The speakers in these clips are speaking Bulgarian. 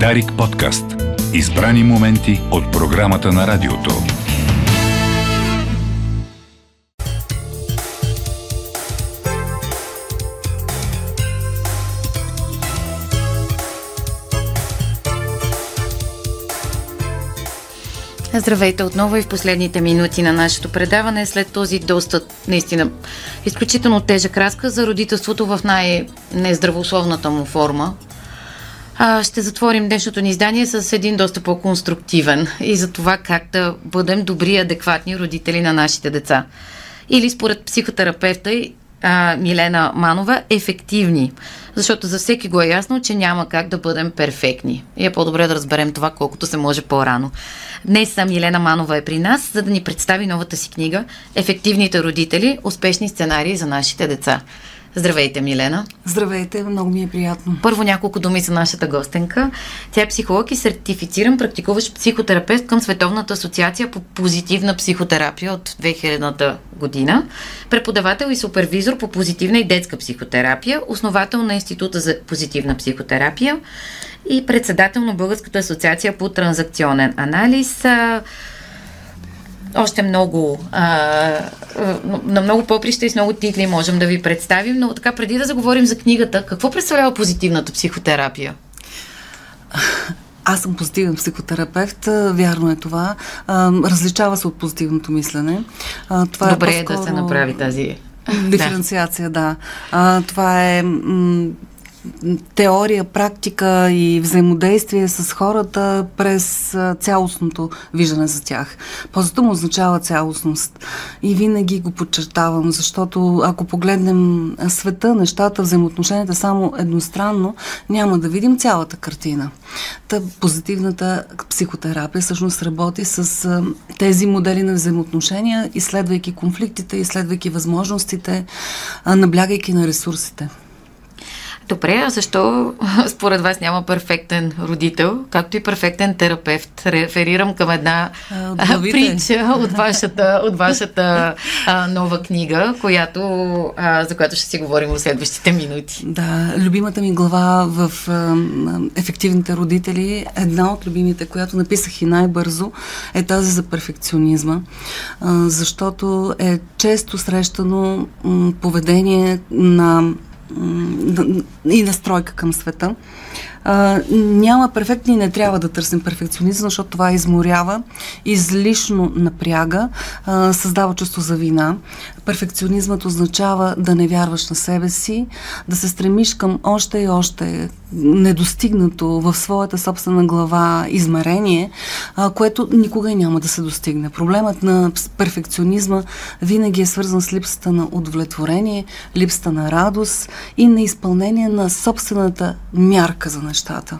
Дарик подкаст. Избрани моменти от програмата на радиото. Здравейте отново и в последните минути на нашето предаване след този доста, наистина, изключително тежък разказ за родителството в най-нездравословната му форма. Ще затворим днешното ни издание с един доста по-конструктивен и за това как да бъдем добри и адекватни родители на нашите деца. Или според психотерапевта а, Милена Манова, ефективни. Защото за всеки го е ясно, че няма как да бъдем перфектни. И е по-добре да разберем това колкото се може по-рано. Днес Милена Манова е при нас, за да ни представи новата си книга Ефективните родители успешни сценарии за нашите деца. Здравейте, Милена. Здравейте, много ми е приятно. Първо няколко думи за нашата гостенка. Тя е психолог и сертифициран практикуващ психотерапевт към Световната асоциация по позитивна психотерапия от 2000-та година. Преподавател и супервизор по позитивна и детска психотерапия, основател на Института за позитивна психотерапия и председател на Българската асоциация по транзакционен анализ още много, а, на много поприща и с много титли можем да ви представим, но така преди да заговорим за книгата, какво представлява позитивната психотерапия? Аз съм позитивен психотерапевт, вярно е това. Различава се от позитивното мислене. Това е Добре е да се направи тази Диференциация, да. да. това е м- теория, практика и взаимодействие с хората през цялостното виждане за тях. По-зато му означава цялостност. И винаги го подчертавам, защото ако погледнем света, нещата, взаимоотношенията само едностранно, няма да видим цялата картина. Та позитивната психотерапия всъщност работи с тези модели на взаимоотношения, изследвайки конфликтите, изследвайки възможностите, наблягайки на ресурсите. Добре, а защо според вас няма перфектен родител, както и перфектен терапевт? Реферирам към една притча от вашата, от вашата а, нова книга, която, а, за която ще си говорим в следващите минути. Да, любимата ми глава в а, Ефективните родители, една от любимите, която написах и най-бързо, е тази за перфекционизма, а, защото е често срещано м, поведение на и настройка към света. А, няма перфектни и не трябва да търсим перфекционизъм, защото това изморява, излишно напряга, а, създава чувство за вина. Перфекционизмът означава да не вярваш на себе си, да се стремиш към още и още недостигнато в своята собствена глава измерение, а, което никога и няма да се достигне. Проблемът на перфекционизма винаги е свързан с липсата на удовлетворение, липсата на радост и на изпълнение на собствената мярка за нещата.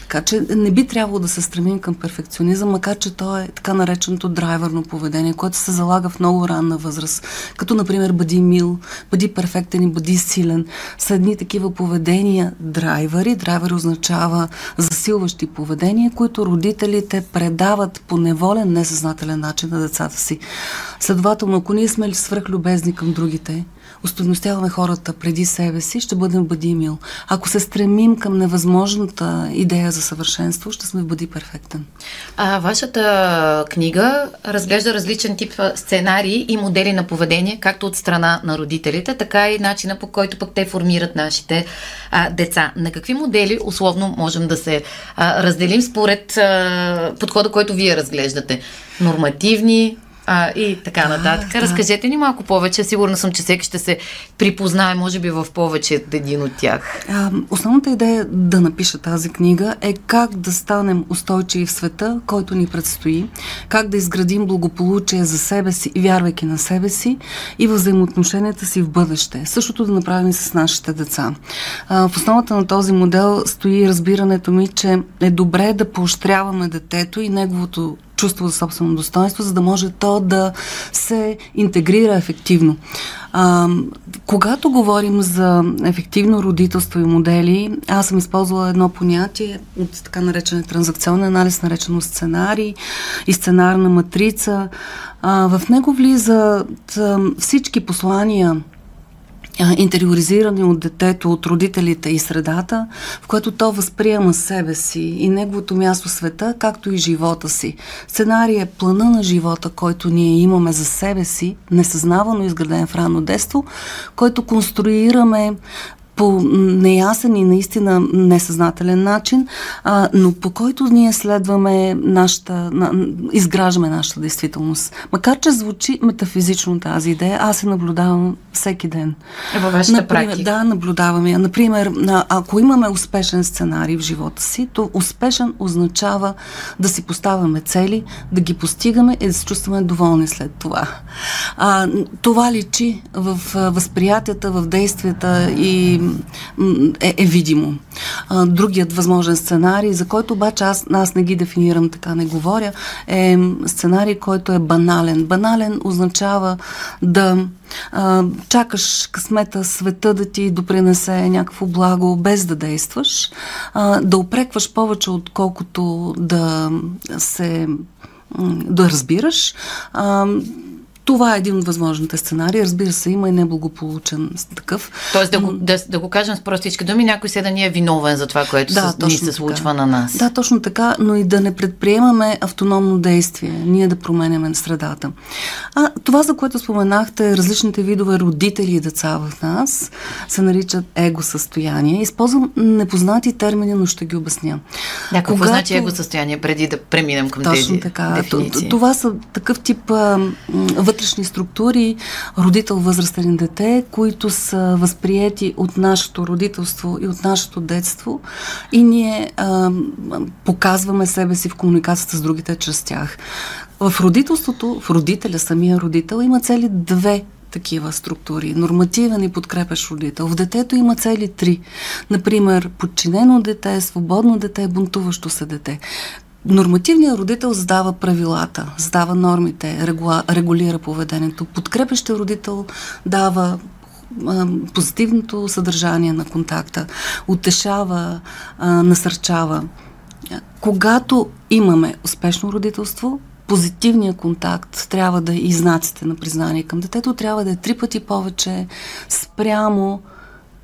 Така че не би трябвало да се стремим към перфекционизъм, макар че то е така нареченото драйверно поведение, което се залага в много ранна възраст. Като, например, бъди мил, бъди перфектен и бъди силен. Са едни такива поведения драйвери. Драйвер означава засилващи поведения, които родителите предават по неволен, несъзнателен начин на децата си. Следователно, ако ние сме свръхлюбезни към другите, устойностяваме хората преди себе си, ще бъдем бъди мил. Ако се стремим към невъзможната идея за съвършенство, ще сме бъди перфектен. А вашата книга разглежда различен тип сценарии и модели на поведение, както от страна на родителите, така и начина по който пък те формират нашите а, деца. На какви модели условно можем да се а, разделим според а, подхода, който вие разглеждате? Нормативни, а, и така нататък. А, Разкажете ни малко повече. Сигурна съм, че всеки ще се припознае, може би, в повече един от тях. А, основната идея да напиша тази книга е как да станем устойчиви в света, който ни предстои, как да изградим благополучие за себе си, вярвайки на себе си и в взаимоотношенията си в бъдеще. Същото да направим и с нашите деца. А, в основата на този модел стои разбирането ми, че е добре да поощряваме детето и неговото чувство за собствено достоинство, за да може то да се интегрира ефективно. А, когато говорим за ефективно родителство и модели, аз съм използвала едно понятие от така наречен транзакционен анализ, наречено сценарий и сценарна матрица. А, в него влизат всички послания интериоризирани от детето, от родителите и средата, в което то възприема себе си и неговото място в света, както и живота си. Сценарий е плана на живота, който ние имаме за себе си, несъзнавано изграден в ранно детство, който конструираме по неясен и наистина несъзнателен начин, а, но по който ние следваме нашата, на, изграждаме нашата действителност. Макар, че звучи метафизично тази идея, аз се наблюдавам всеки ден. Е, във вашата Например, практика? Да, наблюдаваме я. Например, ако имаме успешен сценарий в живота си, то успешен означава да си поставяме цели, да ги постигаме и да се чувстваме доволни след това. А, това личи в възприятията, в действията и е, е видимо. А, другият възможен сценарий, за който обаче аз, аз не ги дефинирам, така не говоря, е сценарий, който е банален. Банален означава да а, чакаш късмета, света да ти допринесе някакво благо, без да действаш, а, да опрекваш повече, отколкото да се да разбираш. А, това е един от възможните сценарии. Разбира се, има и неблагополучен такъв. Тоест, да, го, да, да го кажем с простички думи, някой се да ни е виновен за това, което да, се, ни се случва така. на нас. Да, точно така, но и да не предприемаме автономно действие, ние да променяме средата. А това, за което споменахте, различните видове родители и деца в нас се наричат его състояние. Използвам непознати термини, но ще ги обясня. Да, какво Когато... значи его състояние, преди да преминем към Точно тези така. дефиниции? Това са такъв тип а, вътрешни структури, родител, възрастен дете, които са възприяти от нашето родителство и от нашето детство и ние а, показваме себе си в комуникацията с другите чрез тях. В родителството, в родителя, самия родител, има цели две такива структури. Нормативен и подкрепящ родител. В детето има цели три. Например, подчинено дете, свободно дете, бунтуващо се дете. Нормативният родител задава правилата, задава нормите, регула, регулира поведението. Подкрепещия родител дава а, позитивното съдържание на контакта, утешава, а, насърчава. Когато имаме успешно родителство, позитивният контакт трябва да и знаците на признание към детето трябва да е три пъти повече спрямо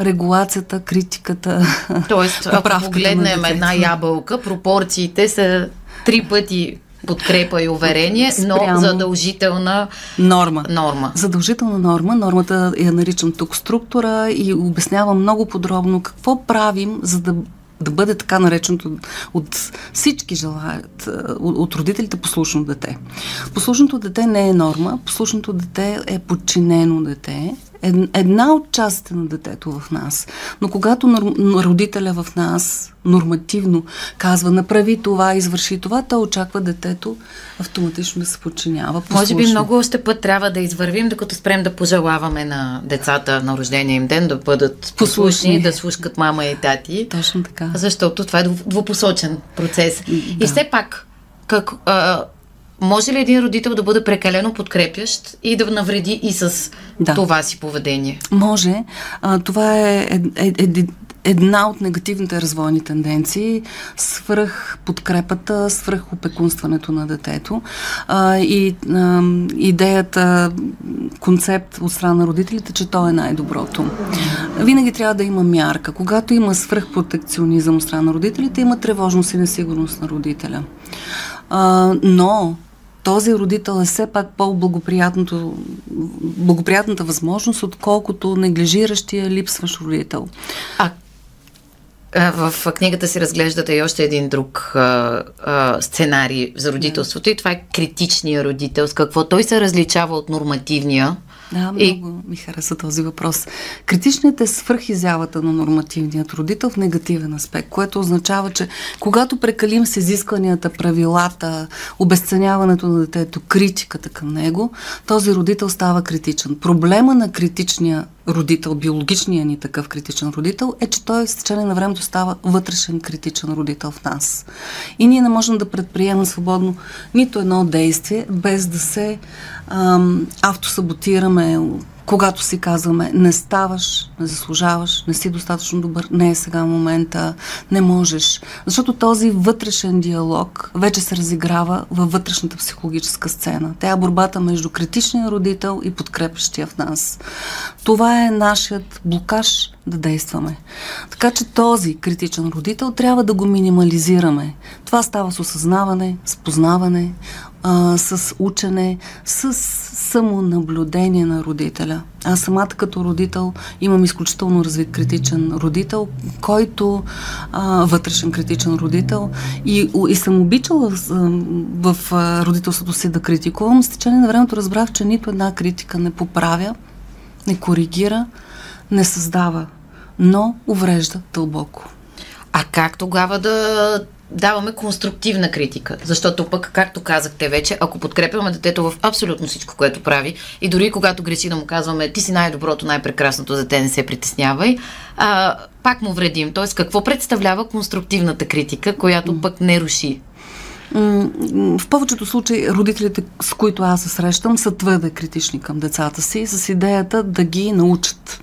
регулацията, критиката. Тоест, ако погледнем една ябълка, пропорциите са три пъти подкрепа и уверение, но задължителна норма. норма. Задължителна норма. Нормата я наричам тук структура и обяснявам много подробно какво правим, за да да бъде така нареченото от всички желаят, от, от родителите послушно дете. Послушното дете не е норма, послушното дете е подчинено дете, една от частите на детето в нас. Но когато родителя в нас нормативно казва направи това, извърши това, той очаква детето автоматично да се подчинява. Послушно. Може би много още път трябва да извървим, докато спрем да пожелаваме на децата на рождения им ден да бъдат послушни, послушни да слушкат мама и тати. Точно така. Защото това е двупосочен процес. Да. И все пак, как, а, може ли един родител да бъде прекалено подкрепящ и да навреди и с да. това си поведение? Може. А, това е, е, е, е една от негативните развойни тенденции свръх подкрепата, свръх опекунстването на детето. А, и а, идеята, концепт от страна на родителите, че то е най-доброто. Винаги трябва да има мярка. Когато има свръхпротекционизъм от страна на родителите, има тревожност и несигурност на родителя. А, но този родител е все пак по-благоприятната възможност, отколкото неглижиращия липсващ родител. А в книгата си разглеждате и още един друг а, а, сценарий за родителството и това е критичния родител. С какво той се различава от нормативния? Да, много и... ми хареса този въпрос. Критичният е свръхизявата на нормативният родител в негативен аспект, което означава, че когато прекалим с изискванията, правилата, обесценяването на детето, критиката към него, този родител става критичен. Проблема на критичния родител, биологичният ни такъв критичен родител, е, че той с течение на времето става вътрешен критичен родител в нас. И ние не можем да предприемем свободно нито едно действие, без да се ам, автосаботираме когато си казваме не ставаш, не заслужаваш, не си достатъчно добър, не е сега момента, не можеш. Защото този вътрешен диалог вече се разиграва във вътрешната психологическа сцена. Тя е борбата между критичния родител и подкрепящия в нас. Това е нашият блокаж да действаме. Така че този критичен родител трябва да го минимализираме. Това става с осъзнаване, с познаване, а, с учене, с самонаблюдение на родителя. Аз самата като родител имам изключително развит критичен родител, който а, вътрешен критичен родител и, и съм обичала в, в родителството си да критикувам. С течение на времето разбрах, че нито една критика не поправя, не коригира, не създава, но уврежда дълбоко. А как тогава да даваме конструктивна критика. Защото пък, както казахте вече, ако подкрепяме детето в абсолютно всичко, което прави, и дори когато греши да му казваме, ти си най-доброто, най-прекрасното дете, не се притеснявай, а, пак му вредим. Тоест, какво представлява конструктивната критика, която пък не руши? В повечето случаи родителите, с които аз се срещам, са твърде критични към децата си, с идеята да ги научат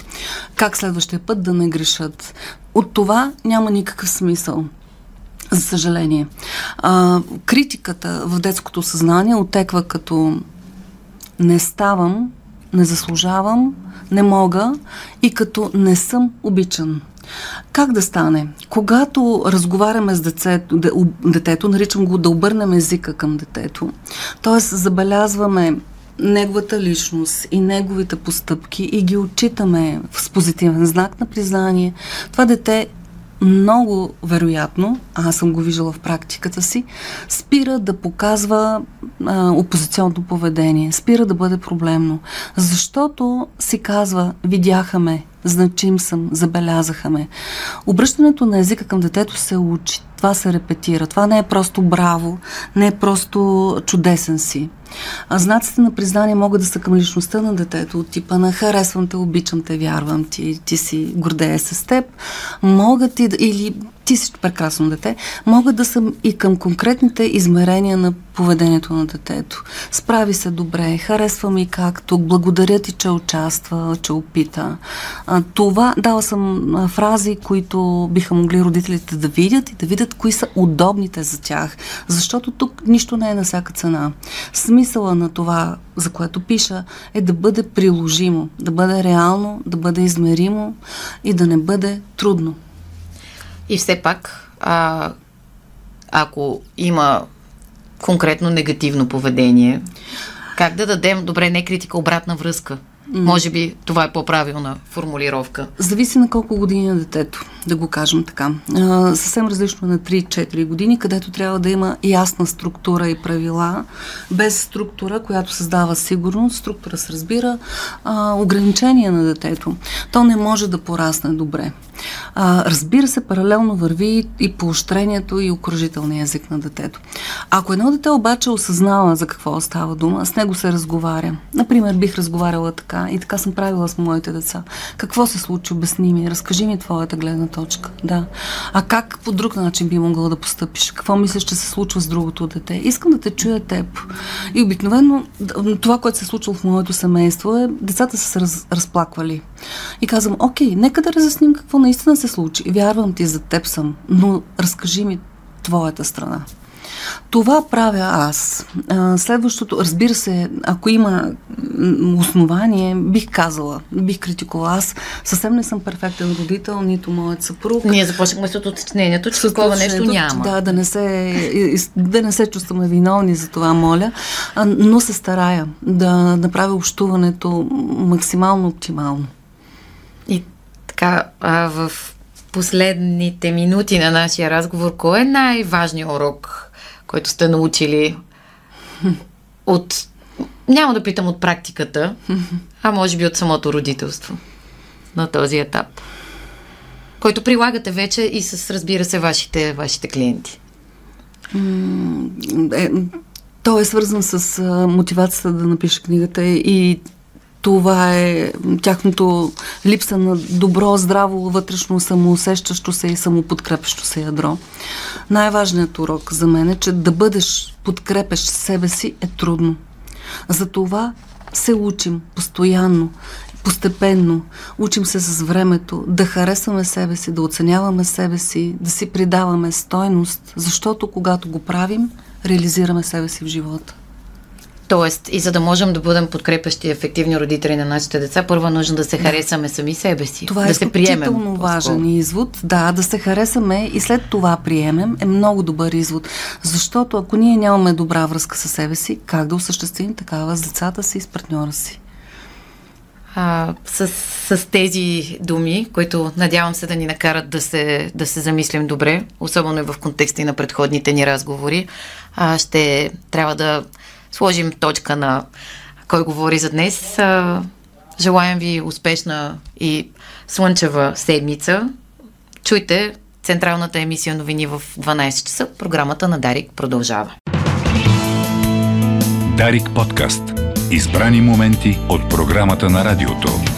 как следващия път да не грешат. От това няма никакъв смисъл за съжаление. А, критиката в детското съзнание отеква като не ставам, не заслужавам, не мога и като не съм обичан. Как да стане? Когато разговаряме с децето, детето, наричам го да обърнем езика към детето, т.е. забелязваме неговата личност и неговите постъпки и ги отчитаме с позитивен знак на признание, това дете много вероятно, аз съм го виждала в практиката си, спира да показва а, опозиционното поведение, спира да бъде проблемно. Защото си казва, видяха ме, значим съм, забелязаха ме. Обръщането на езика към детето се учи, това се репетира. Това не е просто браво, не е просто чудесен си. А знаците на признание могат да са към личността на детето, от типа на харесвам те, обичам те, вярвам ти, ти си гордея с теб. Могат и или ти си прекрасно дете, могат да са и към конкретните измерения на поведението на детето. Справи се добре, харесва ми както, благодаря ти, че участва, че опита. Това, дала съм фрази, които биха могли родителите да видят и да видят кои са удобните за тях. Защото тук нищо не е на всяка цена. Смисъла на това, за което пиша, е да бъде приложимо, да бъде реално, да бъде измеримо и да не бъде трудно. И все пак, а, ако има конкретно негативно поведение, как да дадем, добре, не критика, обратна връзка? Mm. Може би това е по-правилна формулировка. Зависи на колко години на детето, да го кажем така. А, съвсем различно на 3-4 години, където трябва да има ясна структура и правила, без структура, която създава сигурност. Структура се разбира а, ограничения на детето. То не може да порасне добре. А, разбира се, паралелно върви и поощрението и окружителния език на детето. Ако едно дете обаче осъзнава за какво става дума, с него се разговаря. Например, бих разговаряла така и така съм правила с моите деца. Какво се случи? Обясни ми, разкажи ми твоята гледна точка. Да. А как по друг начин би могъл да постъпиш? Какво мислиш, че се случва с другото дете? Искам да те чуя теб. И обикновено това, което се случва в моето семейство е децата са се раз, разплаквали. И казвам, окей, нека да разясним какво наистина се случи. Вярвам ти, за теб съм, но разкажи ми твоята страна. Това правя аз. Следващото, разбира се, ако има основание, бих казала, бих критикувала. Аз съвсем не съм перфектен родител, нито моят съпруг. Ние започнахме с уточнението, че такова нещо няма. Да, да не, се, да не се чувстваме виновни за това, моля. Но се старая да направя общуването максимално оптимално. И така, а, в последните минути на нашия разговор, кой е най-важният урок, който сте научили от, няма да питам от практиката, а може би от самото родителство на този етап, който прилагате вече и с, разбира се, вашите, вашите клиенти? Е, той е свързан с мотивацията да напиша книгата и това е тяхното липса на добро, здраво, вътрешно самоусещащо се и самоподкрепещо се ядро. Най-важният урок за мен е, че да бъдеш подкрепещ себе си е трудно. Затова се учим постоянно. постепенно, учим се с времето да харесваме себе си, да оценяваме себе си, да си придаваме стойност, защото когато го правим, реализираме себе си в живота. Тоест, и за да можем да бъдем подкрепящи ефективни родители на нашите деца, първо е нужно да се харесаме сами себе си. Това да е се приемем. важен извод. Да, да се харесаме и след това приемем е много добър извод. Защото ако ние нямаме добра връзка с себе си, как да осъществим такава с децата си и с партньора си? А, с, с тези думи, които надявам се да ни накарат да се, да се замислим добре, особено и в контекста на предходните ни разговори, а, ще трябва да сложим точка на кой говори за днес. Желаем ви успешна и слънчева седмица. Чуйте централната емисия новини в 12 часа. Програмата на Дарик продължава. Дарик подкаст. Избрани моменти от програмата на радиото.